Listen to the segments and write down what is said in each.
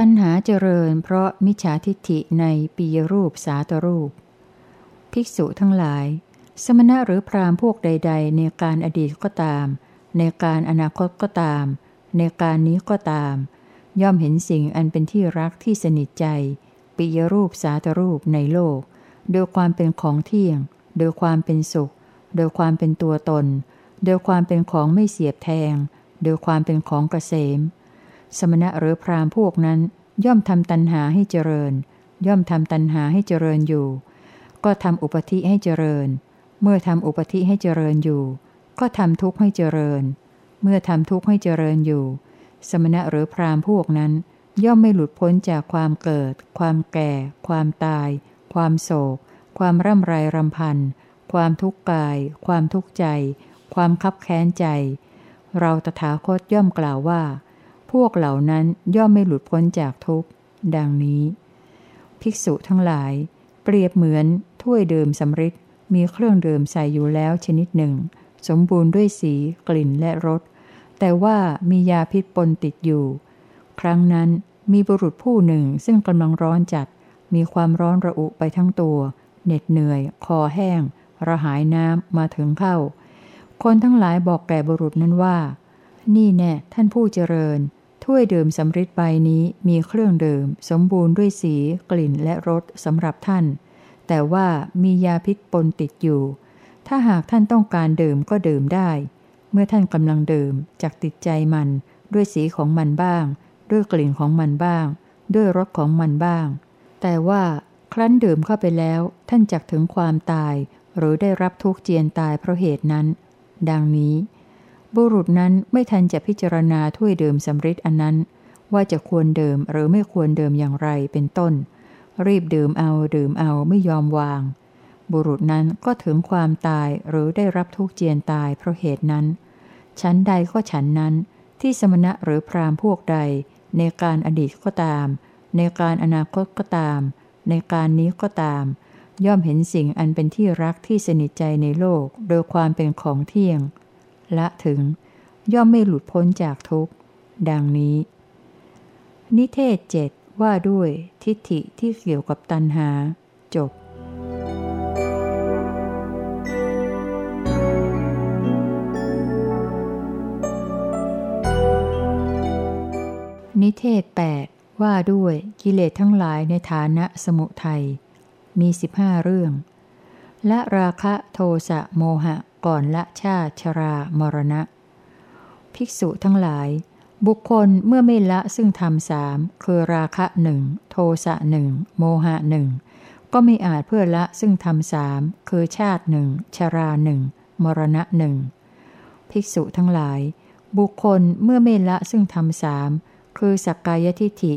ตัณหาเจริญเพราะมิจฉาทิฏฐิในปียรูปสาตรูป ภิกษุทั้งหลาย สมณะหรือพราหมณ์พวกใด ๆ ในการอดีตก็ตาม ในการอนาคตก็ตาม ในการนี้ก็ตาม ย่อมเห็นสิ่งอันเป็นที่รักที่สนิทใจ ปิยรูปสาตรูปในโลก โดยความเป็นของเที่ยง โดยความเป็นสุข โดยความเป็นตัวตน โดยความเป็นของไม่เสียบแทง โดยความเป็นของกเกษม สมณะหรือพราหมณ์พวกนั้น ย่อมทำตัณหาให้เจริญ ย่อมทำตัณหาให้เจริญอยู่ ก็ทำอุปธิให้เจริญ เมื่อทำอุปธิให้เจริญอยู่ ก็ทำทุกข์ให้เจริญ เมื่อทำทุกข์ให้เจริญอยู่ สมณะหรือพราหมณ์พวกนั้น ย่อมไม่หลุดพ้นจากความเกิด ความแก่ ความตาย ความโศก ความร่ำไรรำพัน ความทุกข์กาย ความทุกข์ใจ ความคับแค้นใจ เราตถาคตย่อมกล่าวว่า วกเหล่านั้นย่อมไม่หลุดพ้นจากทุกข์ ดังนี้ ภิกษุทั้งหลาย เปรียบเหมือนถ้วยเดิมสำริดมีเครื่องเดิมใส่อยู่แล้วชนิดหนึ่ง สมบูรณ์ด้วยสี กลิ่นและรส แต่ว่ามียาพิษปนติดอยู่ ครั้งนั้นมีบุรุษผู้หนึ่งซึ่งกำลังร้อนจัด มีความร้อนระอุไปทั้งตัว เหน็ดเหนื่อย คอแห้ง ระหายน้ำมาถึงเข้า คนทั้งหลายบอกแก่บุรุษนั้นว่า นี่แน่ท่านผู้เจริญ ถ้วยดื่มสำริดใบนี้มีเครื่องดื่ม สมบูรณ์ด้วยสีกลิ่นและรสสำหรับท่าน แต่ว่ามียาพิษปนติดอยู่ ถ้าหากท่านต้องการดื่มก็ดื่มได้ เมื่อท่านกำลังดื่มจากติดใจมัน ด้วยสีของมันบ้าง ด้วยกลิ่นของมันบ้าง ด้วยรสของมันบ้าง แต่ว่าครั้นดื่มเข้าไปแล้วท่านจักถึงความตาย หรือได้รับทุกข์เจียนตายเพราะเหตุนั้น ดังนี้ บุรุษนั้นไม่ทันจะพิจารณาถ้วยเดิมสำริดอันนั้น ว่าจะควรเดิมหรือไม่ควรเดิมอย่างไรเป็นต้น รีบดื่มเอาดื่มเอาไม่ยอมวาง บุรุษนั้นก็ถึงความตายหรือได้รับทุกเจียนตายเพราะเหตุนั้น ชั้นใดก็ฉันนั้น ที่สมณะหรือพรามพวกใด ในการอดีตก็ตาม ในการอนาคตก็ตาม ในการนี้ก็ตาม ย่อมเห็นสิ่งอันเป็นที่รักที่สนิทใจในโลก โดยความเป็นของเที่ยง ละถึง ย่อมไม่หลุดพ้นจากทุกข์ ดังนี้ นิเทศเจ็ดว่าด้วยทิฏฐิที่เกี่ยวกับตัณหา จบนิเทศ 8 ว่าด้วยกิเลสทั้งหลายในฐานะสมุทัยมีสิบห้าเรื่อง และราคะโทสะโมหะ ก่อนละชาชรามรณะ ภิกษุทั้งหลาย บุคคลเมื่อไม่ละซึ่งทำสามคือราคะหนึ่งโทสะหนึ่งโมหะหนึ่งก็ไม่อาจเพื่อละซึ่งทำสามคือชาติหนึ่งชราหนึ่งมรณะหนึ่งภิกษุทั้งหลาย บุคคลเมื่อไม่ละซึ่งทำสามคือสักกายทิฏฐิ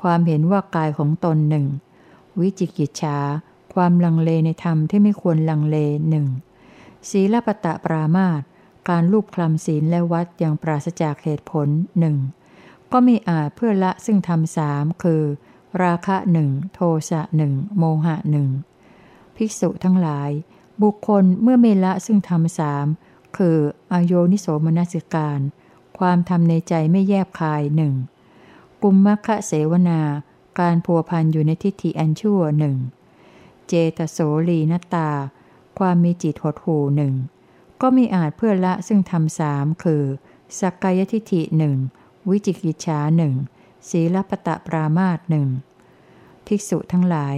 ความเห็นว่ากายของตนหนึ่งวิจิกิจฉาความลังเลในธรรมที่ไม่ควรลังเลหนึ่ง ศีลปตะปรามาตการลูบคลำศีลและวัดอย่างปราศจากเหตุผลหนึ่งก็มีอาจเพื่อละซึ่งทำสามคือ ราคะหนึ่งโทสะหนึ่งโมหะหนึ่งภิกษุทั้งหลาย บุคคลเมื่อไม่ละซึ่งทำสามคืออโยนิโสมนสิการ ความทำในใจไม่แยบคายหนึ่งกุมมะคะเสวนา การพัวพันอยู่ในทิฏฐิอันชั่วหนึ่งเจตโสลีนตา ความมีจิตหดหูหนึ่งก็มีอาจเพื่อละซึ่งทำสามคือ สักกายทิฐิหนึ่งวิจิกิจฉาหนึ่งศีลปตะปรามาตหนึ่งภิกษุทั้งหลาย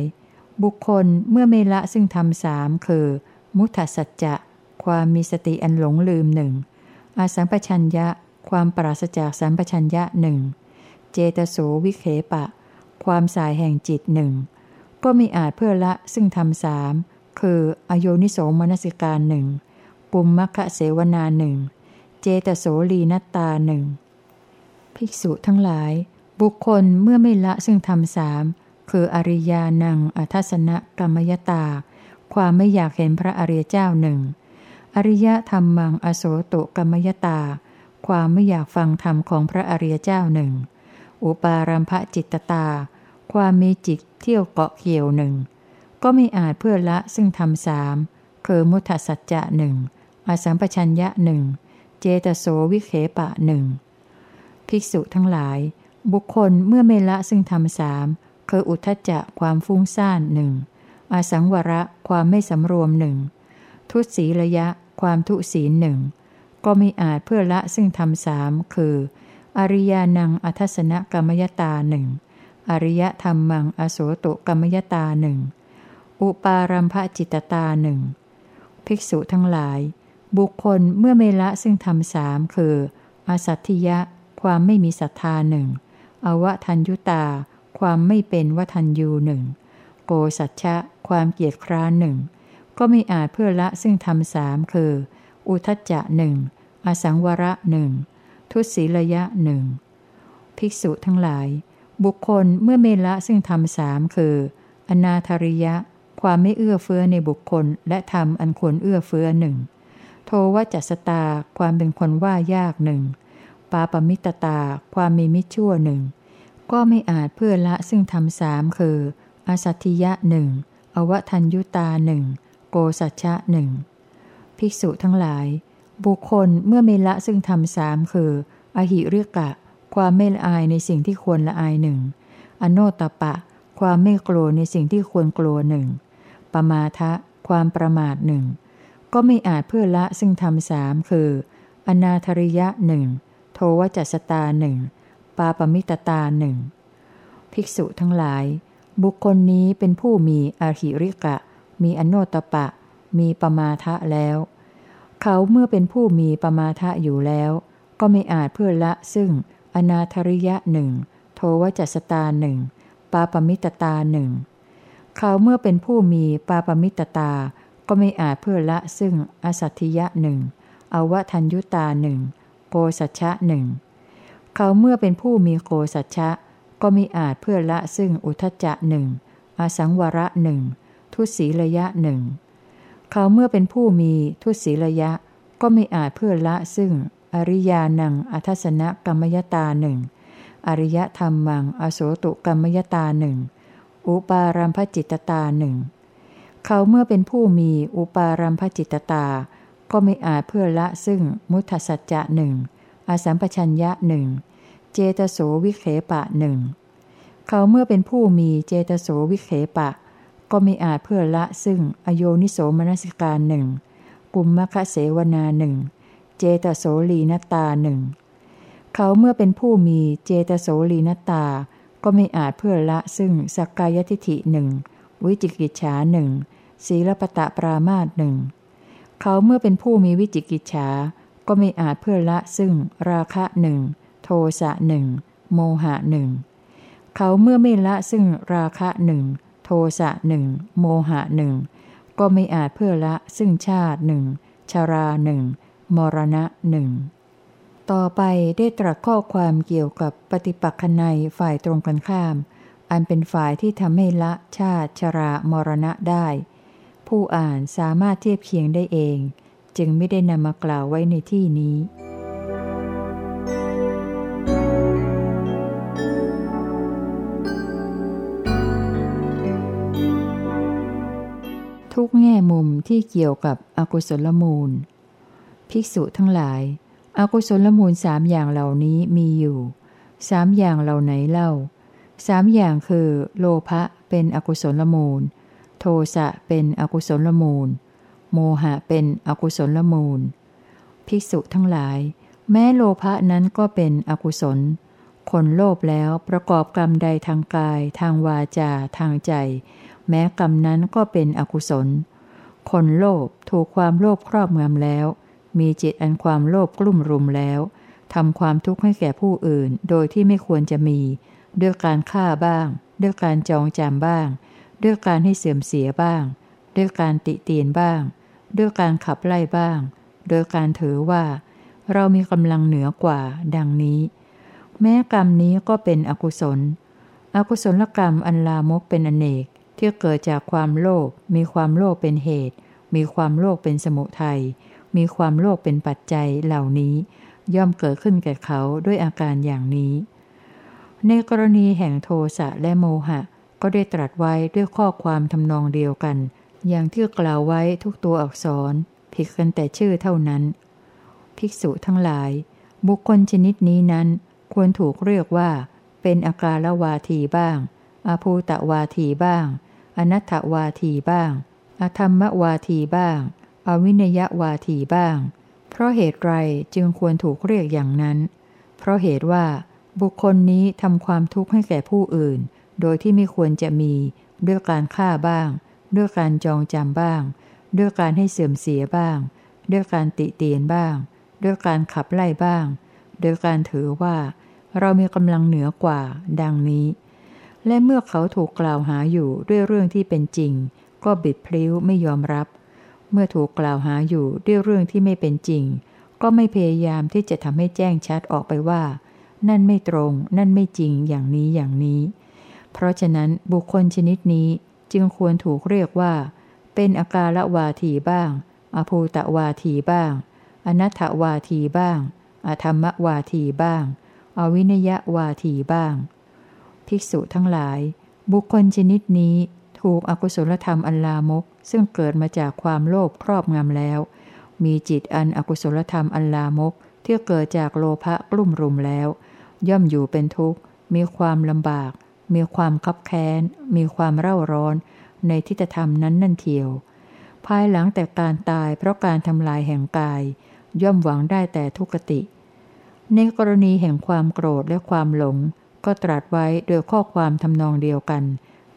บุคคลเมื่อไม่ละซึ่งทำสามคือ มุทสัจจะ ความมีสติอันหลงลืมหนึ่งอาสัมปชัญญะ ความปราศจากสัมปชัญญะหนึ่งเจตโสวิเคปะ ความสายแห่งจิตหนึ่งก็มีอาจเพื่อละซึ่งทำสาม คือ อโยนิโสมนสิการหนึ่งปุมมะคะเสวนาหนึ่ง เจตโสลีนัตตาหนึ่ง ภิกษุทั้งหลาย บุคคลเมื่อไม่ละซึ่งทำสาม คืออริยานังอัทสนะกรรมยตา ความไม่อยากเห็นพระอริยเจ้าหนึ่ง อริยธรรมมังอโศตุกรรมยตา ความไม่อยากฟังธรรมของพระอริยเจ้าหนึ่ง อุปารัมภจิตตา ความมีจิตเที่ยวเกาะเกี่ยวหนึ่ง ก็ไม่อาจเพื่อละซึ่งทำสามคือมุทสัจจะหนึ่งอสัมปชัญญะหนึ่งเจตโสวิเคปะหนึ่งภิกษุทั้งหลาย บุคคลเมื่อไม่ละซึ่งทำสามคืออุทจจะความฟุ้งซ่านหนึ่งอสังวระความไม่สำรวมหนึ่งทุศีระยะความทุศีหนึ่งก็ไม่อาจเพื่อละซึ่งทำสามคือ อริยานังอัทสนกรรมยตาหนึ่งอริยธรรมังอโสตุกรรมยตาหนึ่ง อุปารัมภจิตตาหนึ่งภิกษุทั้งหลาย บุคคลเมื่อไม่ละซึ่งทำสามคืออาสัตถิยะ ความไม่มีศรัทธาหนึ่งอวทัญยุตา ความไม่เป็นวทัญยูหนึ่งโกสัจฉะความเกียจคร้านหนึ่งก็ไม่อาจเพื่อละซึ่งทำสามคือ อุทจจะหนึ่งอสังวระหนึ่งทุศีลยะหนึ่งภิกษุทั้งหลาย บุคคลเมื่อเมละซึ่งทำสามคือ อนาธริยะ ความไม่เอื้อเฟื้อในบุคคล และทำอันควรเอื้อเฟื้อหนึ่งโทวจัสตาความเป็นคนว่ายากหนึ่งปาปมิตตาความมีมิชั่วหนึ่งก็ไม่อาจเพื่อละซึ่งทำสามคืออสัตถิยะหนึ่งอวทัญยุตาหนึ่งโกสัจฉะหนึ่งภิกษุทั้งหลาย บุคคลเมื่อไม่ละซึ่งทำสามคือ อหิเรกะ ความไม่ละอายในสิ่งที่ควรละอายหนึ่งอโนตปะ ความไม่กลัวในสิ่งที่ควรกลัวหนึ่ง ปมาทะ ความประมาทหนึ่ง ก็ไม่อาจเพื่อละซึ่งทำสามคือ อนาธริยะหนึ่ง โทวจัสตาหนึ่ง ปาปมิตตาหนึ่ง ภิกษุทั้งหลาย บุคคลนี้เป็นผู้มีอาหิริกะ มีอโนตปะ มีปมาทะแล้ว เขาเมื่อเป็นผู้มีปมาทะอยู่แล้ว ก็ไม่อาจเพื่อละซึ่ง อนาธริยะหนึ่ง โทวจัสตาหนึ่ง ปาปมิตตาหนึ่ง เขาเมื่อเป็นผู้มีปาปมิตตา ก็ไม่อาจเพื่อละซึ่งอสัตถิยะหนึ่งอวทัญยุตาหนึ่งโกสัจฉะหนึ่งเขาเมื่อเป็นผู้มีโกสัจฉะก็มิอาจเพื่อละซึ่งอุทจจะหนึ่งอสังวระหนึ่งทุศีระยะหนึ่งเขาเมื่อเป็นผู้มีทุศีระยะ ก็ไม่อาจเพื่อละซึ่ง อริยานังอัทสนะกรรมยตาหนึ่งอริยธรรมมังอโสตุกรรมยตาหนึ่ง อุปารัมพจิตตาหนึ่งเขาเมื่อเป็นผู้มีอุปารัมพจิตตา ก็ไม่อาจเพื่อละซึ่งมุทสัจจะหนึ่งอสัมปชัญญะหนึ่งเจตโสวิเขปะหนึ่งเขาเมื่อเป็นผู้มีเจตโสวิเขปะ ก็ไม่อาจเพื่อละซึ่งอโยนิโสมนสิการหนึ่งกุมมะคะเสวนาหนึ่งเจตโสลีนตาหนึ่งเขาเมื่อเป็นผู้มีเจตโสลีนตา ก็ไม่อาจเพื่อละซึ่งสักกายทิฐิหนึ่งวิจิกิจฉาหนึ่งศีลปตะปรามาตหนึ่งเขาเมื่อเป็นผู้มีวิจิกิจฉาก็ไม่อาจเพื่อละซึ่งราคะหนึ่งโทสะหนึ่งโมหะหนึ่งเขาเมื่อไม่ละซึ่งราคะหนึ่งโทสะหนึ่งโมหะหนึ่งก็ไม่อาจเพื่อละซึ่งชาติหนึ่งชาราหนึ่งมรณะหนึ่ง ต่อไปได้ตรัสข้อความเกี่ยวกับปฏิปักษนัยฝ่ายตรงกันข้าม อันเป็นฝ่ายที่ทำให้ละชาติชรามรณะได้ ผู้อ่านสามารถเทียบเคียงได้เอง จึงไม่ได้นำมากล่าวไว้ในที่นี้ทุกแง่มุมที่เกี่ยวกับอกุศลมูล ภิกษุทั้งหลาย อากุศลมูลสามอย่างเหล่านี้มีอยู่สามอย่างเหล่าไหนเล่าสามอย่างคือ โลภะเป็นอกุศลมูล โทสะเป็นอกุศลมูล โมหะเป็นอกุศลมูล ภิกษุทั้งหลาย แม้โลภะนั้นก็เป็นอกุศล คนโลภแล้วประกอบกรรมใดทางกาย ทางวาจา ทางใจ แม้กรรมนั้นก็เป็นอกุศล คนโลภถูกความโลภครอบงำแล้ว มีจิตอันความโลภกลุ่มรุมแล้วทำความทุกข์ให้แก่ผู้อื่น โดยที่ไม่ควรจะมี ด้วยการฆ่าบ้าง ด้วยการจองจำบ้าง ด้วยการให้เสื่อมเสียบ้าง ด้วยการติเตียนบ้าง ด้วยการขับไล่บ้าง โดยการถือว่า เรามีกำลังเหนือกว่า ดังนี้ แม้กรรมนี้ก็เป็นอกุศล อกุศลกรรมอันลามกเป็นอเนกที่เกิดจากความโลภมีความโลภเป็นเหตุ มีความโลภเป็นสมุทัย มีความโลภเป็นปัจจัยเหล่านี้ ย่อมเกิดขึ้นแก่เขาด้วยอาการอย่างนี้ ในกรณีแห่งโทสะและโมหะ ก็ได้ตรัสไว้ด้วยข้อความทำนองเดียวกัน อย่างที่กล่าวไว้ทุกตัวอักษรผิดกันแต่ชื่อเท่านั้น ภิกษุทั้งหลาย บุคคลชนิดนี้นั้น ควรถูกเรียกว่า เป็นอากาลวาทีบ้างอภูตวาทีบ้าง อนัตถวาทีบ้างอธรรมวาทีบ้าง อวินยวาทีบ้าง เพราะเหตุไรจึงควรถูกเรียกอย่างนั้น เพราะเหตุว่า บุคคลนี้ทำความทุกข์ให้แก่ผู้อื่น โดยที่ไม่ควรจะมีด้วยการฆ่าบ้าง ด้วยการจองจำบ้าง ด้วยการให้เสื่อมเสียบ้าง ด้วยการติเตียนบ้าง ด้วยการขับไล่บ้าง โดยการถือว่า เรามีกำลังเหนือกว่า ดังนี้ และเมื่อเขาถูกกล่าวหาอยู่ด้วยเรื่องที่เป็นจริง ก็บิดพลิ้วไม่ยอมรับ เมื่อถูกกล่าวหาอยู่ด้วยเรื่องที่ไม่เป็นจริง ก็ไม่พยายามที่จะทำให้แจ้งชัดออกไปว่า นั่นไม่ตรง นั่นไม่จริงอย่างนี้อย่างนี้ เพราะฉะนั้นบุคคลชนิดนี้จึงควรถูกเรียกว่า เป็นอากาลวาทีบ้าง อภูตวาทีบ้าง อนัตถวาทีบ้าง อธรรมวาทีบ้าง อวินยวาทีบ้าง ภิกษุทั้งหลาย บุคคลชนิดนี้ถูกอกุศลธรรมอันลามก ซึ่งเกิดมาจากความโลภครอบงำแล้ว มีจิตอันอกุศลธรรมอันลามก ที่เกิดจากโลภะกลุ่มรุมแล้ว ย่อมอยู่เป็นทุกข์ มีความลำบาก มีความคับแค้น มีความเร่าร้อน ในทิฏฐธรรมนั้นนั่นเทียว ภายหลังแต่การตายเพราะการทำลายแห่งกาย ย่อมหวังได้แต่ทุกติ ในกรณีแห่งความโกรธและความหลง ก็ตรัสไว้โดยข้อความทำนองเดียวกัน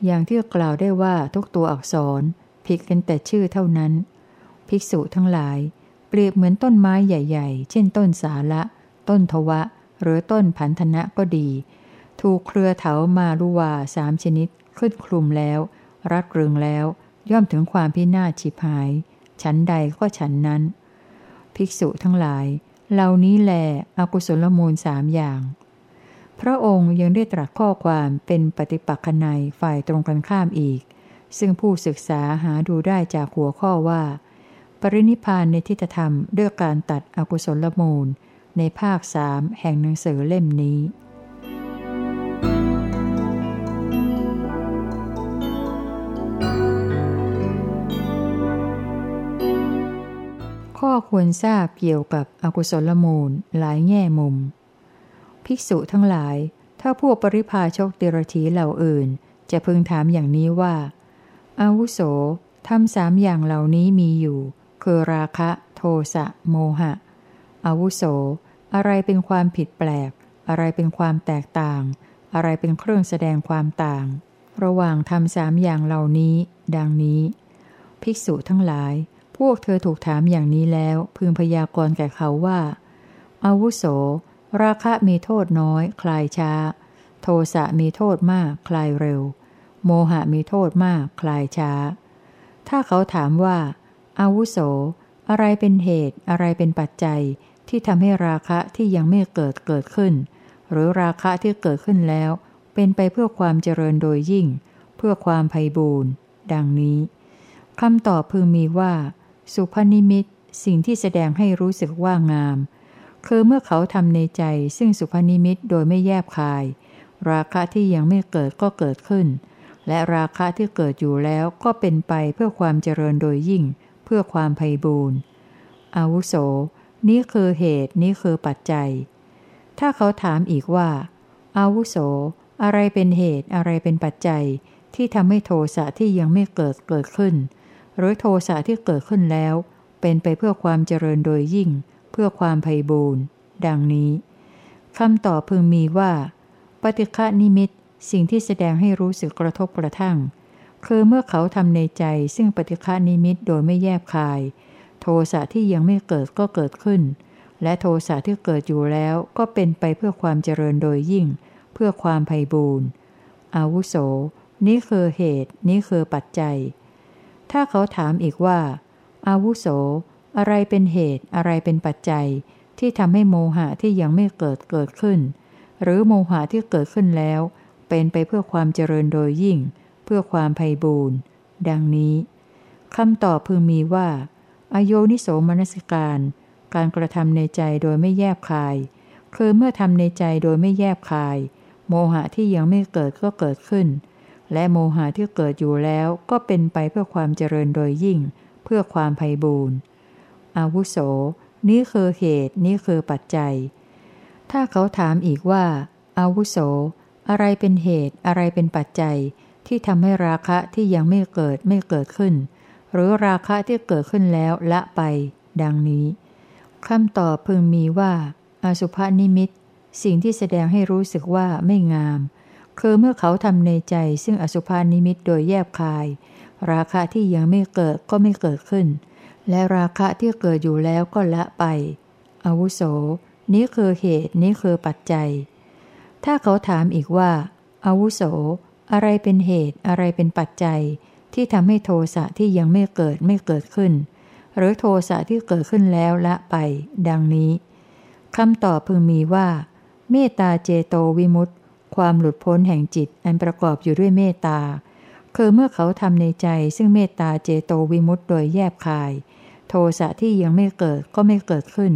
อย่างที่กล่าวได้ว่าทุกตัวอักษร ผิดกันแต่ชื่อเท่านั้น ภิกษุทั้งหลาย เปรียบเหมือนต้นไม้ใหญ่ ๆ เช่นต้นสาละ ต้นทวะ หรือต้นพันธนะก็ดี ถูกเครือเถามาลุวาสามชนิดขึ้นคลุมแล้ว รัดรึงแล้ว ย่อมถึงความพินาศฉิบหาย ฉันใดก็ฉันนั้น ภิกษุทั้งหลาย เหล่านี้แหลอกุศลมูลสามอย่างพระองค์ยังได้ตรัสข้อความเป็นปฏิปักษนัยฝ่ายตรงกันข้ามอีก ซึ่งผู้ศึกษาหาดูได้จากหัวข้อว่า ปรินิพานในทิฏฐธรรมด้วยการตัดอกุศลมูล ในภาคสามแห่งหนังสือเล่มนี้ ข้อควรทราบเกี่ยวกับอกุศลมูลหลายแง่มุม ภิกษุทั้งหลาย ถ้าพวกปริพาชกเดรธีเหล่าอื่นจะพึงถามอย่างนี้ว่า อาวุโสทำสามอย่างเหล่านี้มีอยู่ คือราคะโทสะโมหะ อาวุโส อะไรเป็นความผิดแปลก อะไรเป็นความแตกต่าง อะไรเป็นเครื่องแสดงความต่าง ระหว่างทำสามอย่างเหล่านี้ ดังนี้ ภิกษุทั้งหลาย พวกเธอถูกถามอย่างนี้แล้ว พึงพยากรณ์แก่เขาว่า อาวุโส ราคะมีโทษน้อย คลายช้า โทสะมีโทษมาก คลายเร็ว โมหะมีโทษมากคลายช้า ถ้าเขาถามว่า อาวุโส อะไรเป็นเหตุอะไรเป็นปัจจัยที่ทำให้ราคะที่ยังไม่เกิดเกิดขึ้น หรือราคะที่เกิดขึ้นแล้ว เป็นไปเพื่อความเจริญโดยยิ่ง เพื่อความไพ่บูรณ์ดังนี้คำตอบพึงมีว่า สุภนิมิตสิ่งที่แสดงให้รู้สึกว่างาม คือเมื่อเขาทำในใจซึ่งสุภนิมิตโดยไม่แยบคาย ราคะที่ยังไม่เกิดก็เกิดขึ้น และราคะที่เกิดอยู่แล้วก็เป็นไปเพื่อความเจริญโดยยิ่ง เพื่อความไพ่บูรณ์อาวุโส นี้คือเหตุนี้คือปัจจัย ถ้าเขาถามอีกว่า อาวุโส อะไรเป็นเหตุอะไรเป็นปัจจัย ที่ทำให้โทสะที่ยังไม่เกิดเกิดขึ้น หรือโทสะที่เกิดขึ้นแล้ว เป็นไปเพื่อความเจริญโดยยิ่ง เพื่อความไพ่บูรณ์ดังนี้คำตอบพึงมีว่า ปฏิฆานิมิต สิ่งที่แสดงให้รู้สึกกระทบกระทั่ง คือเมื่อเขาทำในใจซึ่งปฏิฆานิมิตโดยไม่แยบคาย โทสะที่ยังไม่เกิดก็เกิดขึ้น และโทสะที่เกิดอยู่แล้วก็เป็นไปเพื่อความเจริญโดยยิ่ง เพื่อความไพ่บูรณ์อาวุโส นี้คือเหตุ นี้คือปัจจัย ถ้าเขาถามอีกว่า อาวุโส อะไรเป็นเหตุ อะไรเป็นปัจจัย ที่ทำให้โมหะที่ยังไม่เกิดเกิดขึ้น หรือโมหะที่เกิดขึ้นแล้ว เป็นไปเพื่อความเจริญโดยยิ่ง เพื่อความไพ่บูรณ์ดังนี้คำตอบพึงมีว่า อโยนิโสมนสิการ การกระทำในใจโดยไม่แยบคาย คือเมื่อทำในใจโดยไม่แยบคาย โมหะที่ยังไม่เกิดก็เกิดขึ้น และโมหะที่เกิดอยู่แล้วก็เป็นไปเพื่อความเจริญโดยยิ่ง เพื่อความไพ่บูรณ์อาวุโส นี้คือเหตุ นี้คือปัจจัย ถ้าเขาถามอีกว่าอาวุโส อะไรเป็นเหตุอะไรเป็นปัจจัย ที่ทำให้ราคะที่ยังไม่เกิดไม่เกิดขึ้น หรือราคะที่เกิดขึ้นแล้วละไป ดังนี้คำตอบพึงมีว่า อาสุภนิมิต สิ่งที่แสดงให้รู้สึกว่าไม่งาม คือเมื่อเขาทำในใจซึ่งอสุภานิมิตโดยแยบคาย ราคะที่ยังไม่เกิดก็ไม่เกิดขึ้น และราคะที่เกิดอยู่แล้วก็ละไป อวุโส นี้คือเหตุนี้คือปัจจัย ถ้าเขาถามอีกว่า อาวุโส อะไรเป็นเหตุอะไรเป็นปัจจัย ที่ทำให้โทสะที่ยังไม่เกิดไม่เกิดขึ้น หรือโทสะที่เกิดขึ้นแล้วละไป ดังนี้คำตอบพึงมีว่า เมตตาเจโตวิมุตติความหลุดพ้นแห่งจิตอันประกอบอยู่ด้วยเมตตา คือเมื่อเขาทำในใจซึ่งเมตตาเจโตวิมุตต์โดยแยบคาย โทสะที่ยังไม่เกิดก็ไม่เกิดขึ้น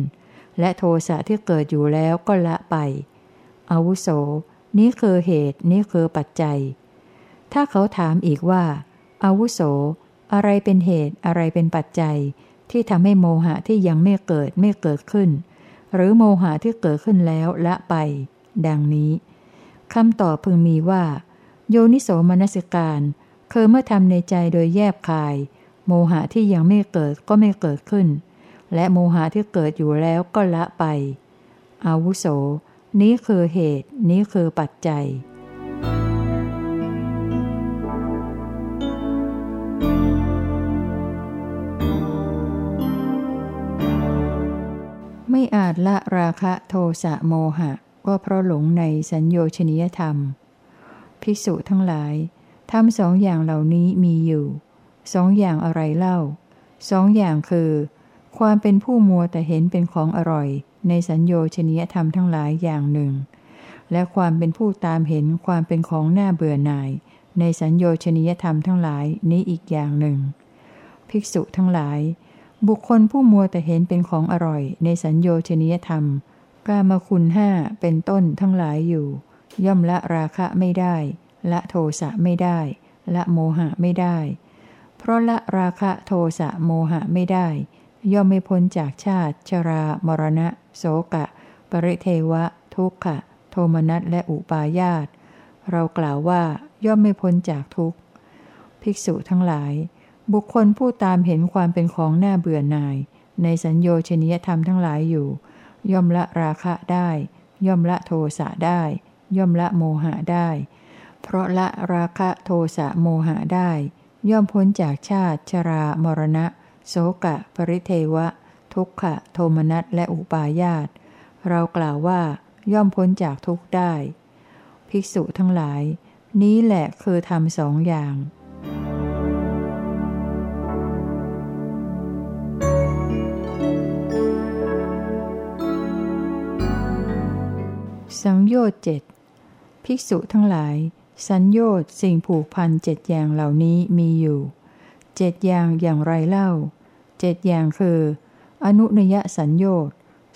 และโทสะที่เกิดอยู่แล้วก็ละไป อาวุโส นี้คือเหตุ นี้คือปัจจัย ถ้าเขาถามอีกว่า อาวุโส อะไรเป็นเหตุ อะไรเป็นปัจจัย ที่ทำให้โมหะที่ยังไม่เกิดไม่เกิดขึ้น หรือโมหะที่เกิดขึ้นแล้วละไป ดังนี้คำตอบพึงมีว่า โยนิโสมนสิการคือเมื่อทำในใจโดยแยบคาย โมหะที่ยังไม่เกิดก็ไม่เกิดขึ้น และโมหะที่เกิดอยู่แล้วก็ละไป อาวุโส นี้คือเหตุ นี้คือปัจจัย ไม่อาจละราคะโทสะโมหะ ก็เพราะหลงในสัญโยชนิยธรรม ภิกษุทั้งหลายทำสองอย่างเหล่านี้มีอยู่ สองอย่างอะไรเล่า สองอย่างคือ ความเป็นผู้มัวแต่เห็นเป็นของอร่อย ในสัญโยชนิยธรรมทั้งหลายอย่างหนึ่ง และความเป็นผู้ตามเห็นความเป็นของหน้าเบื่อหน่าย ในสัญโยชนิยธรรมทั้งหลายนี้อีกอย่างหนึ่ง ภิกษุทั้งหลาย บุคคลผู้มัวแต่เห็นเป็นของอร่อย ในสัญโยชนิยธรรม กามคุณห้าเป็นต้นทั้งหลายอยู่ ย่อมละราคะไม่ได้ ละโทสะไม่ได้ ละโมหะไม่ได้ เพราะละราคะโทสะโมหะไม่ได้ ย่อมไม่พ้นจากชาติ ชรา มรณะ โสกะ ปริเทวะ ทุกขะ โทมนัสและอุปาญาต เรากล่าวว่าย่อมไม่พ้นจากทุกข์ ภิกษุทั้งหลาย บุคคลผู้ตามเห็นความเป็นของหน้าเบื่อหน่าย ในสัญโยชนิยธรรมทั้งหลายอยู่ ย่อมละราคะได้ ย่อมละโทสะได้ ย่อมละโมหะได้ เพราะละราคะโทสะโมหะได้ ย่อมพ้นจากชาติ ชรา มรณะ โสกะ ปริเทวะ ทุกขะ โทมนัสและอุปาญาต เรากล่าวว่าย่อมพ้นจากทุกได้ ภิกษุทั้งหลาย นี้แหละคือทำสองอย่างสังโยชน์เจ็ดภิกษุทั้งหลาย สัญโยชน์สิ่งผูกพันเจ็ดอย่างเหล่านี้มีอยู่ เจ็ดอย่างอย่างไรเล่า เจ็ดอย่างคือ อนุนยสัญโยชน์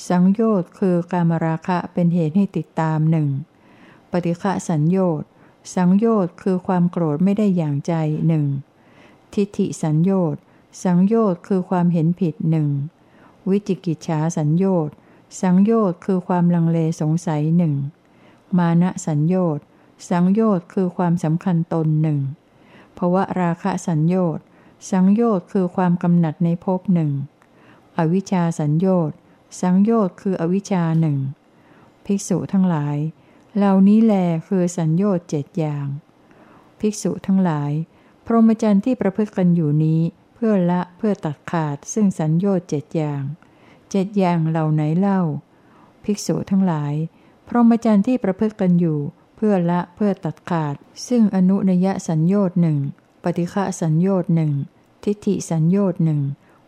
สังโยชน์คือการมราคะเป็นเหตุให้ติดตามหนึ่งปฏิฆะสัญโยชน์สังโยชน์คือความโกรธไม่ได้อย่างใจหนึ่งทิฏฐิสัญโยชน์สังโยชน์คือความเห็นผิดหนึ่งวิจิกิจฉาสัญโยชน์สังโยชน์คือความลังเลสงสัยหนึ่งมานะสัญโยชน์สังโยชน์คือความสำคัญตนหนึ่งภวะราคะสัญโยชน์ สังโยชน์คือความกำหนัดในภพหนึ่ง อวิชชาสัญโยชน์ สังโยชน์คืออวิชชาหนึ่ง ภิกษุทั้งหลาย เหล่านี้แลคือสัญโยชน์เจ็ดอย่าง ภิกษุทั้งหลาย พรหมจรรย์ที่ประพฤติกันอยู่นี้ เพื่อละเพื่อตัดขาดซึ่งสัญโยชน์เจ็ดอย่าง เจ็ดอย่างเหล่าไหนเล่า ภิกษุทั้งหลาย พรหมจรรย์ที่ประพฤติกันอยู่ เพื่อละเพื่อตัดขาด ซึ่งอนุนยสัญญน์หนึ่งปฏิฆะสัญญน์หนึ่ง ทิฏฐิสัญญน์หนึ่ง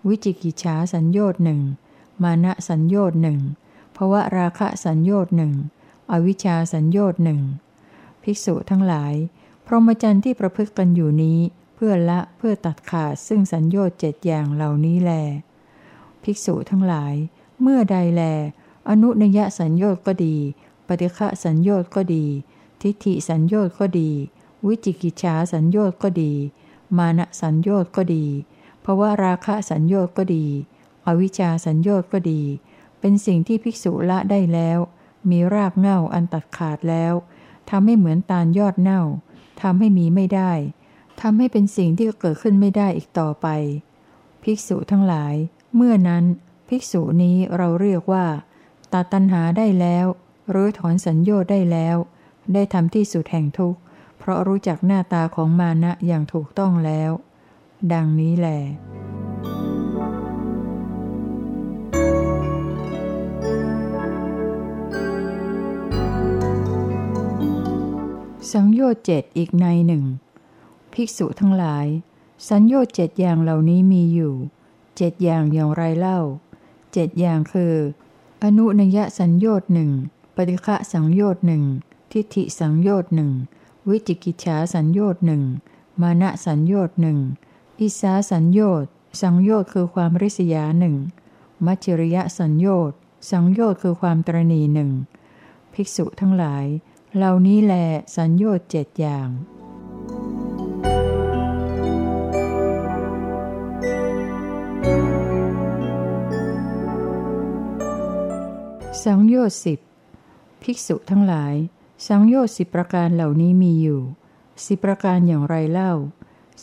วิจิกิจฉาสัญญน์หนึ่งมานะสัญญน์หนึ่งภวะราคะสัญญน์หนึ่งอวิชชาสัญญน์หนึ่งภิกษุทั้งหลาย พรหมจรรย์ที่ประพฤติกันอยู่นี้ เพื่อละเพื่อตัดขาดซึ่งสัญญน์เจ็ดอย่างเหล่านี้แล ภิกษุทั้งหลาย เมื่อใดแล อนุนยสัญญต์ก็ดี ปฏิฆะสัญญต์ก็ดี ทิฏฐิสัญญต์ก็ดี วิจิกิจฉาสัญญต์ก็ดี มานะสัญญต์ก็ดีภาะวะราคะสัญญต์ก็ดี อวิชชาสัญญต์ก็ดี เป็นสิ่งที่ภิกษุละได้แล้ว มีรากเง่าอันตัดขาดแล้วทำให้เหมือนตาลยอดเน่าทำให้มีไม่ได้ทำให้เป็นสิ่งที่เกิดขึ้นไม่ได้อีกต่อไป ภิกษุทั้งหลาย เมื่อนั้น ภิกษุนี้เราเรียกว่าตัดตัณหาได้แล้ว หรือถอนสัญญาได้แล้ว ได้ทำที่สุดแห่งทุกข์ ราะรู้จักหน้าตาของมานะอย่างถูกต้องแล้ว ดังนี้แหละสังโยชน์เจ็ดอีกในหนึ่ง ภิกษุทั้งหลาย สัญโยชน์เจ็ดอย่างเหล่านี้มีอยู่เจ็ดอย่างอย่างไรเล่าเจ็ดอย่างคือ อนุนยสัญโยชน์หนึ่งปฏิฆะสังโยชน์หนึ่งทิฏฐิสังโยชน์หนึ่ง วิจิกิจฉาสัญโยชน์หนึ่งมานะสัญโยชน์หนึ่งอิสาสัญโยชน์สังโยชน์คือความริษยาหนึ่งมัจจริยะสัญโยชน์สังโยชน์คือความตรณีหนึ่งภิกษุทั้งหลาย เหล่านี้แลสัญญต์เจ็ดอย่างสังโยชน์สิบภิกษุทั้งหลาย สังโยชน์สิบประการเหล่านี้มีอยู่ สิบประการอย่างไรเล่า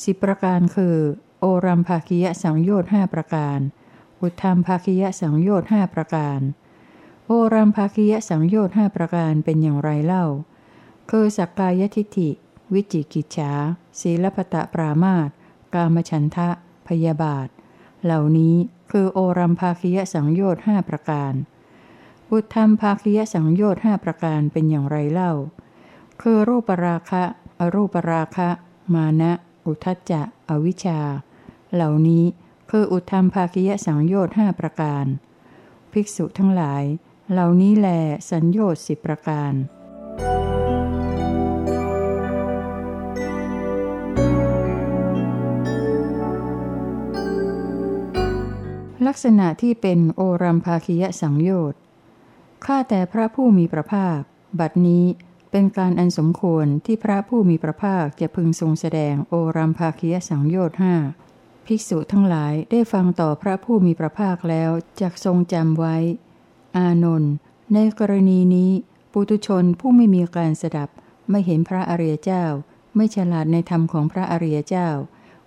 สิบประการคือ โอรัมภาคิยสังโยชน์ห้าประการ อุทธรรมภาคิยสังโยชน์ห้าประการ โอรัมภาคียสังโยชน์ห้าประการเป็นอย่างไรเล่า คือสักกายทิฏฐิ วิจิกิจฉาศีลปตะปรามาตกามฉันทะ พยาบาท เหล่านี้คือโอรัมภาคียสังโยชน์ห้าประการ อุทธรรมภาคียสังโยชน์ห้าประการเป็นอย่างไรเล่า คือรูปราคะ อรูปราคะ มานะ อุทจจะ อวิชชา เหล่านี้คืออุทธรรมภาคียสังโยชน์ห้าประการ ภิกษุทั้งหลาย เหล่านี้แลสัญญชน์สิประการ ลักษณะที่เป็นโอรัมภาคิยสังโยชน์ ข้าแต่พระผู้มีพระภาค บัดนี้เป็นการอันสมควรที่พระผู้มีพระภาคจะพึงทรงแสดงโอรัมภาคิยสังโยชน์ห้าภิกษุทั้งหลายได้ฟังต่อพระผู้มีพระภาคแล้วจักทรงจำไว้ อานนท์ในกรณีนี้ ปุตุชนผู้ไม่มีการสดับ ไม่เห็นพระอริยเจ้า ไม่ฉลาดในธรรมของพระอริยเจ้า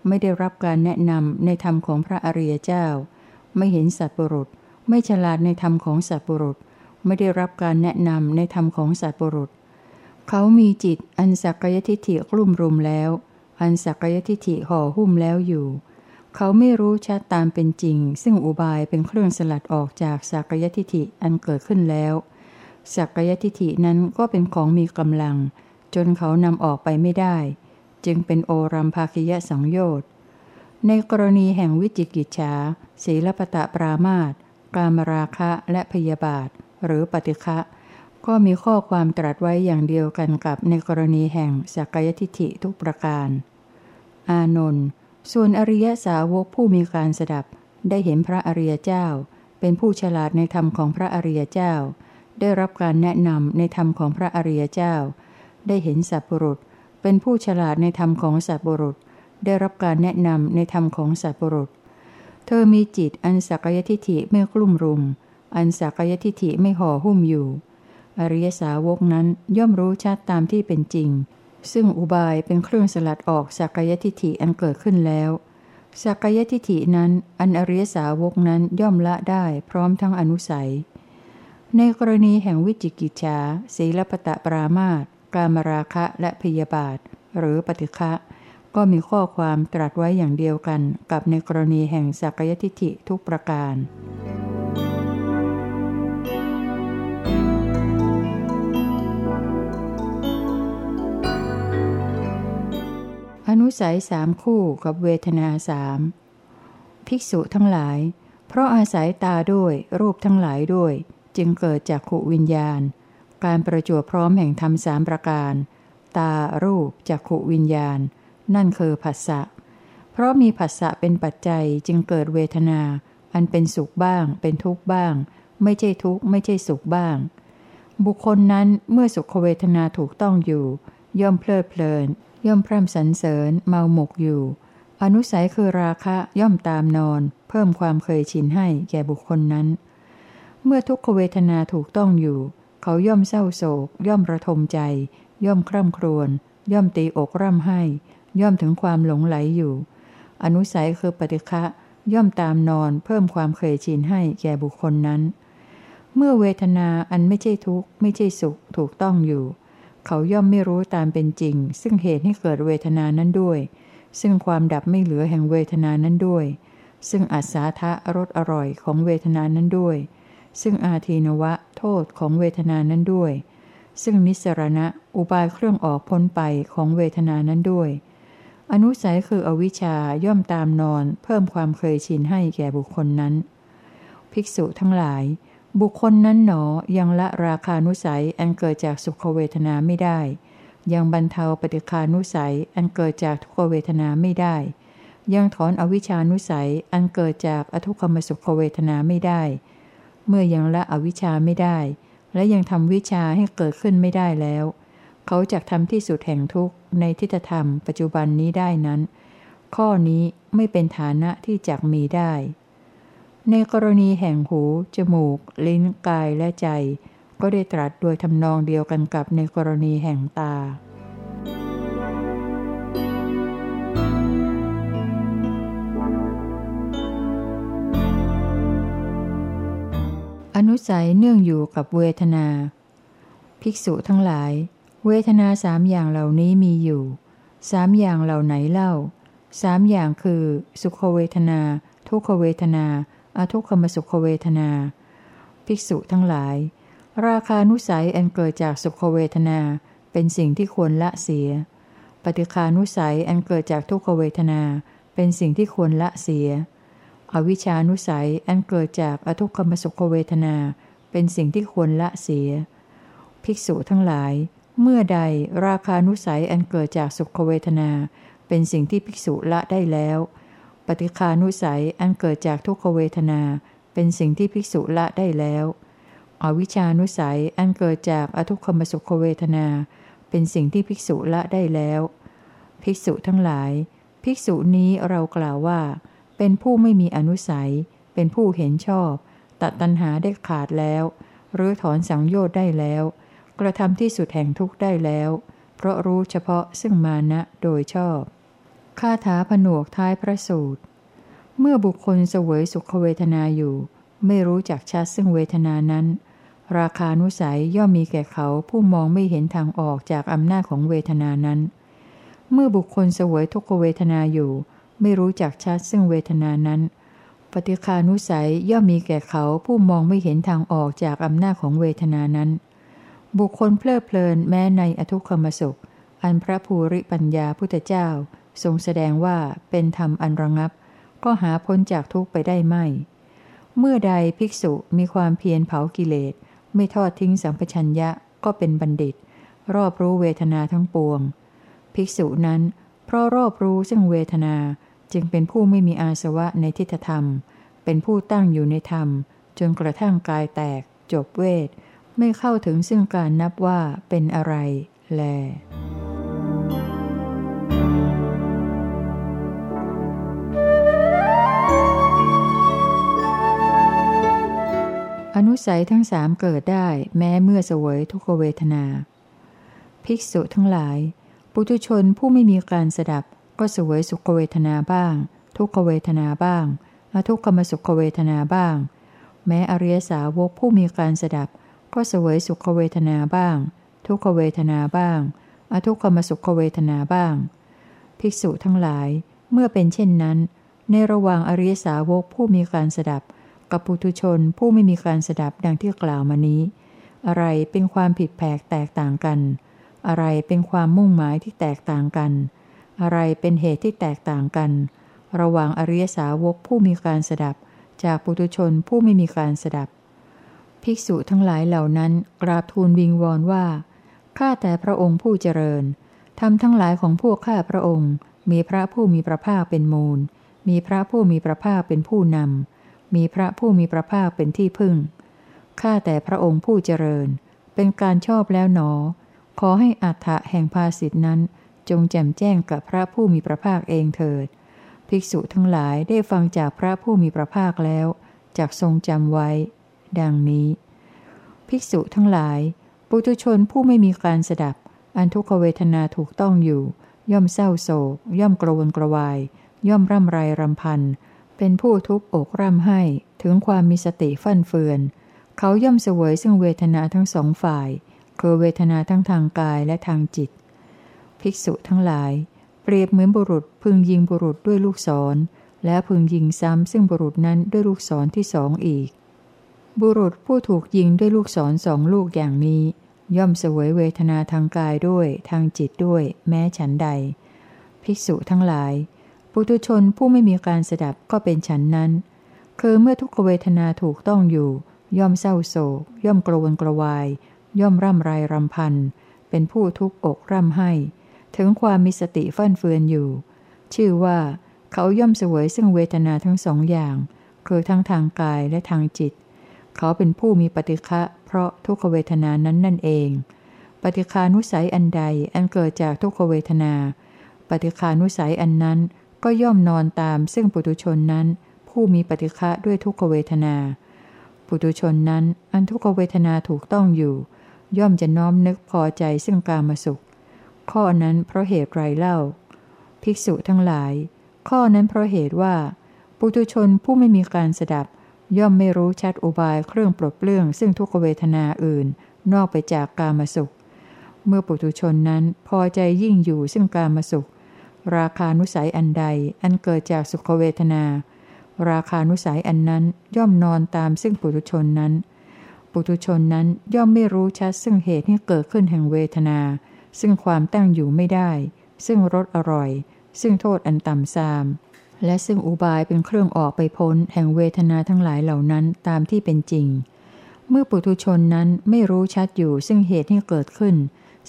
ไม่ได้รับการแนะนำในธรรมของพระอริยเจ้า ไม่เห็นสัตบุรุษ ไม่ฉลาดในธรรมของสัตบุรุษ ไม่ได้รับการแนะนำในธรรมของสัตบุรุษ เขามีจิตอันสักยทิฐิกลุ่มรุมแล้ว อันสักยทิฐิห่อหุ้มแล้วอยู่ เขาไม่รู้ชัดตามเป็นจริง ซึ่งอุบายเป็นเครื่องสลัดออกจากสักยทิฐิอันเกิดขึ้นแล้วสักยทิฐินั้นก็เป็นของมีกำลัง จนเขานำออกไปไม่ได้ จึงเป็นโอรัมภาคิยะสังโยชน์ในกรณีแห่งวิจิกิจฉาศีลปตะปรามาตกามราคะและพยาบาท หรือปฏิฆะก็มีข้อความตรัสไว้อย่างเดียวกันกับในกรณีแห่งสักยทิฐิทุกประการ อานนท์ส่วนอริยสาวกผู้มีการสดับ ได้เห็นพระอริยเจ้า เป็นผู้ฉลาดในธรรมของพระอริยเจ้า ได้รับการแนะนำในธรรมของพระอริยเจ้า ได้เห็นสัพปรุษ เป็นผู้ฉลาดในธรรมของสัพปรุษ ได้รับการแนะนำในธรรมของสัพปรุษ เธอมีจิตอันสักยทิฐิไม่กลุ่มรุม อันสักยทิฐิไม่ห่อหุ้มอยู่ อริยสาวกนั้นย่อมรู้ชัดตามที่เป็นจริง ซึ่งอุบายเป็นเครื่องสลัดออกสักยทิฐิอันเกิดขึ้นแล้วสักยทิฐินั้น อันอริยสาวกนั้นย่อมละได้พร้อมทั้งอนุสัย ในกรณีแห่งวิจิกิจฉาศีลปตะปรามาตกามราคะและพยาบาท หรือปฏิฆะก็มีข้อความตรัสไว้อย่างเดียวกันกับในกรณีแห่งสักยทิฐิทุกประการ นุสัยสามคู่กับเวทนาสามภิกษุทั้งหลาย เพราะอาศัยตาด้วยรูปทั้งหลายด้วย จึงเกิดจากขุวิญญาณ การประจวบพร้อมแห่งธรรมสามประการ ตารูปจากขุวิญญาณ นั่นคือผัสสะเพราะมีผัสสะเป็นปัจจัยจึงเกิดเวทนา อันเป็นสุขบ้าง เป็นทุกข์บ้าง ไม่ใช่ทุกข์ไม่ใช่สุขบ้าง บุคคลนั้นเมื่อสุขเวทนาถูกต้องอยู่ ย่อมเพลิดเพลิน ย่อมพร่ำสรรเสริญเมาหมกอยู่ อนุสัยคือราคะย่อมตามนอน เพิ่มความเคยชินให้แก่บุคคลนั้น เมื่อทุกขเวทนาถูกต้องอยู่ เขาย่อมเศร้าโศก ย่อมระทมใจ ย่อมคร่ำครวญย่อมตีอกร่ำให้ ย่อมถึงความหลงไหลอยู่ อนุสัยคือปฏิฆะย่อมตามนอนเพิ่มความเคยชินให้แก่บุคคลนั้น เมื่อเวทนาอันไม่ใช่ทุกข์ไม่ใช่สุขถูกต้องอยู่ เขาย่อมไม่รู้ตามเป็นจริง ซึ่งเหตุให้เกิดเวทนานั้นด้วย ซึ่งความดับไม่เหลือแห่งเวทนานั้นด้วย ซึ่งอัศาทะรสอร่อยของเวทนานั้นด้วย ซึ่งอาทีนวะโทษของเวทนานั้นด้วย ซึ่งนิสรณะอุบายเครื่องออกพ้นไปของเวทนานั้นด้วย อนุสัยคืออวิชชาย่อมตามนอน เพิ่มความเคยชินให้แก่บุคคลนั้น ภิกษุทั้งหลาย บุคคลนั้นหนอยังละราคานุสัยอันเกิดจากสุขเวทนาไม่ได้ ยังบรรเทาปฏิคานุสัยอันเกิดจากทุกขเวทนาไม่ได้ ยังถอนอวิชานุสัยอันเกิดจากอทุกขมสุขเวทนาไม่ได้ เมื่อยังละอวิชาไม่ได้ และยังทำวิชาให้เกิดขึ้นไม่ได้แล้ว เขาจะทำที่สุดแห่งทุกข์ในทิฏฐธรรมปัจจุบันนี้ได้นั้น ข้อนี้ไม่เป็นฐานะที่จักมีได้ ในกรณีแห่งหู จมูก ลิ้น กายและใจ ก็ได้ตรัสโดยทำนองเดียวกันกับในกรณีแห่งตา อนุสัยเนื่องอยู่กับเวทนา ภิกษุทั้งหลาย เวทนาสามอย่างเหล่านี้มีอยู่ สามอย่างเหล่าไหนเล่า สามอย่างคือ สุขเวทนา ทุกขเวทนา อาทุกขมสุขเวทนา ภิกษุทั้งหลาย ราคานุสัยอันเกิดจากสุขเวทนาเป็นสิ่งที่ควรละเสีย ปฏิคานุสัยอันเกิดจากทุกขเวทนาเป็นสิ่งที่ควรละเสีย อวิชานุสัยอันเกิดจากอทุกขมสุขเวทนา เป็นสิ่งที่ควรละเสีย ภิกษุทั้งหลาย เมื่อใดราคานุสัยอันเกิดจากสุขเวทนา เป็นสิ่งที่ภิกษุละได้แล้ว ปฏิคานุสัยอันเกิดจากทุกขเวทนา เป็นสิ่งที่ภิกษุละได้แล้ว อวิชานุสัยอันเกิดจากอทุกขมสุขเวทนา เป็นสิ่งที่ภิกษุละได้แล้ว ภิกษุทั้งหลาย ภิกษุนี้เรากล่าวว่า เป็นผู้ไม่มีอนุสัย เป็นผู้เห็นชอบ ตัดตัณหาได้ขาดแล้ว หรือถอนสังโยชน์ได้แล้ว กระทำที่สุดแห่งทุกข์ได้แล้ว เพราะรู้เฉพาะซึ่งมานะโดยชอบ คาถาผนวกท้ายพระสูตร เมื่อบุคคลเสวยสุขเวทนาอยู่ ไม่รู้จักชัดซึ่งเวทนานั้น ราคานุสัยย่อมมีแก่เขาผู้มองไม่เห็นทางออกจากอำนาจของเวทนานั้น เมื่อบุคคลเสวยทุกขเวทนาอยู่ ไม่รู้จักชัดซึ่งเวทนานั้น ปฏิคานุสัยย่อมมีแก่เขาผู้มองไม่เห็นทางออกจากอำนาจของเวทนานั้น บุคคลเพลิดเพลินแม้ในอทุกขมสุข อันพระภูริปัญญาพุทธเจ้า ทรงแสดงว่าเป็นธรรมอันระงับ ก็หาพ้นจากทุกไปได้ไม่ เมื่อใดภิกษุมีความเพียรเผากิเลส ไม่ทอดทิ้งสัมปชัญญะก็เป็นบัณฑิต รอบรู้เวทนาทั้งปวง ภิกษุนั้น เพราะรอบรู้ซึ่งเวทนาจึงเป็นผู้ไม่มีอาสวะในทิฏฐธรรม เป็นผู้ตั้งอยู่ในธรรม จนกระทั่งกายแตก จบเวท ไม่เข้าถึงซึ่งการนับว่าเป็นอะไร แล อนุสัยทั้งสามเกิดได้แม้เมื่อเสวยทุกเวทนา ภิกษุทั้งหลาย ปุถุชนผู้ไม่มีการสดับ ก็เสวยสุขเวทนาบ้าง ทุกขเวทนาบ้าง อทุกขมสุขเวทนาบ้าง แม้อริยสาวกผู้มีการสดับ ก็เสวยสุขเวทนาบ้าง ทุกขเวทนาบ้าง อทุกขมสุขเวทนาบ้าง ภิกษุทั้งหลาย เมื่อเป็นเช่นนั้น ในระหว่างอริยสาวกผู้มีการสดับ กับปุถุชนผู้ไม่มีการสดับดังที่กล่าวมานี้ อะไรเป็นความผิดแผกแตกต่างกัน อะไรเป็นความมุ่งหมายที่แตกต่างกัน อะไรเป็นเหตุที่แตกต่างกัน ระหว่างอริยสาวกผู้มีการสดับ จากปุถุชนผู้ไม่มีการสดับ ภิกษุทั้งหลายเหล่านั้นกราบทูลวิงวอนว่า ข้าแต่พระองค์ผู้เจริญทำทั้งหลายของพวกข้าพระองค์ มีพระผู้มีพระภาคเป็นมูล มีพระผู้มีพระภาคเป็นผู้นำ มีพระผู้มีพระภาคเป็นที่พึ่ง ข้าแต่พระองค์ผู้เจริญ เป็นการชอบแล้วหนอ ขอให้อัฏฐะแห่งภาสิทธนั้น จงแจ่มแจ้งกับพระผู้มีพระภาคเองเถิด ภิกษุทั้งหลายได้ฟังจากพระผู้มีพระภาคแล้วจากทรงจำไว้ ดังนี้ ภิกษุทั้งหลาย ปุถุชนผู้ไม่มีการสดับ อันทุกขเวทนาถูกต้องอยู่ ย่อมเศร้าโศก ย่อมกระวนกระวาย ย่อมร่ำไรรำพัน เป็นผู้ทุบอกร่ำให้ถึงความมีสติฟั่นเฟือน เขาย่อมเสวยซึ่งเวทนาทั้งสองฝ่าย คือเวทนาทั้งทางกายและทางจิต ภิกษุทั้งหลาย เปรียบเหมือนบุรุษพึงยิงบุรุษด้วยลูกศร และพึงยิงซ้ำซึ่งบุรุษนั้นด้วยลูกศรที่สองอีก บุรุษผู้ถูกยิงด้วยลูกศรสองลูกอย่างนี้ ย่อมเสวยเวทนาทางกายด้วยทางจิตด้วย แม้ฉันใด ภิกษุทั้งหลาย ปุถุชนผู้ไม่มีการสดับก็เป็นฉันนั้น คือเมื่อทุกขเวทนาถูกต้องอยู่ ย่อมเศร้าโศก ย่อมกระวนกระวาย ย่อมร่ำไรรำพัน เป็นผู้ทุกอกร่ำให้ ถึงความมีสติฟั่นเฟือนอยู่ ชื่อว่าเขาย่อมเสวยซึ่งเวทนาทั้งสองอย่าง คือทั้งทางกายและทางจิต เขาเป็นผู้มีปฏิฆะเพราะทุกขเวทนานั้นนั่นเอง ปฏิคานุสัยอันใดอันเกิดจากทุกขเวทนา ปฏิคานุสัยอันนั้น ก็ย่อมนอนตามซึ่งปุถุชนนั้น ผู้มีปฏิฆะด้วยทุกขเวทนา ปุถุชนนั้นอันทุกขเวทนาถูกต้องอยู่ ย่อมจะน้อมนึกพอใจซึ่งกามสุข ข้อนั้นเพราะเหตุไรเล่า ภิกษุทั้งหลาย ข้อนั้นเพราะเหตุว่า ปุถุชนผู้ไม่มีการสดับ ย่อมไม่รู้ชัดอุบายเครื่องปลดเปลื้องซึ่งทุกขเวทนาอื่น นอกไปจากกามสุข เมื่อปุถุชนนั้นพอใจยิ่งอยู่ซึ่งกามสุข ราคานุสัยอันใดอันเกิดจากสุขเวทนา ราคานุสัยอันนั้นย่อมนอนตามซึ่งปุถุชนนั้น ปุถุชนนั้นย่อมไม่รู้ชัดซึ่งเหตุที่เกิดขึ้นแห่งเวทนา ซึ่งความตั้งอยู่ไม่ได้ ซึ่งรสอร่อย ซึ่งโทษอันต่ำทราม และซึ่งอุบายเป็นเครื่องออกไปพ้นแห่งเวทนาทั้งหลายเหล่านั้นตามที่เป็นจริง เมื่อปุถุชนนั้นไม่รู้ชัดอยู่ซึ่งเหตุที่เกิดขึ้น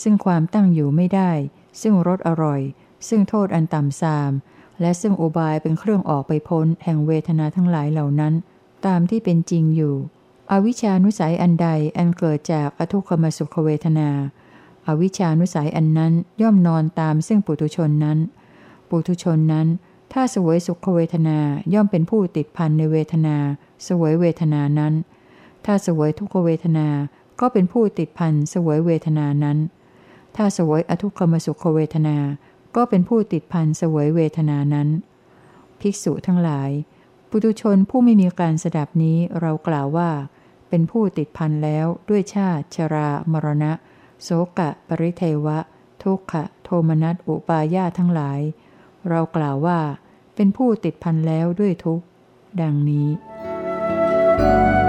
ซึ่งความตั้งอยู่ไม่ได้ ซึ่งรสอร่อย ซึ่งโทษอันต่ำทราม และซึ่งอุบายเป็นเครื่องออกไปพ้นแห่งเวทนาทั้งหลายเหล่านั้น ตามที่เป็นจริงอยู่ อวิชานุสัยอันใดอันเกิดจากอทุกขมสุขเวทนา อวิชานุสัยอันนั้นย่อมนอนตามซึ่งปุถุชนนั้น ปุถุชนนั้น ถ้าสวยสุขเวทนาย่อมเป็นผู้ติดพันในเวทนา สวยเวทนานั้น ถ้าสวยทุกขเวทนาก็เป็นผู้ติดพันสวยเวทนานั้น ถ้าสวยอทุกขมสุขเวทนา ก็เป็นผู้ติดพันสวยเวทนานั้น ภิกษุทั้งหลาย ปุถุชนผู้ไม่มีการสดับนี้เรากล่าวว่า เป็นผู้ติดพันแล้วด้วยชาติชรา มรณะ โสกะ ปริเทวะ ทุกขะ โทมนัสอุปาญาทั้งหลาย เรากล่าวว่า เป็นผู้ติดพันแล้วด้วยทุกข์ ดังนี้ Thank you.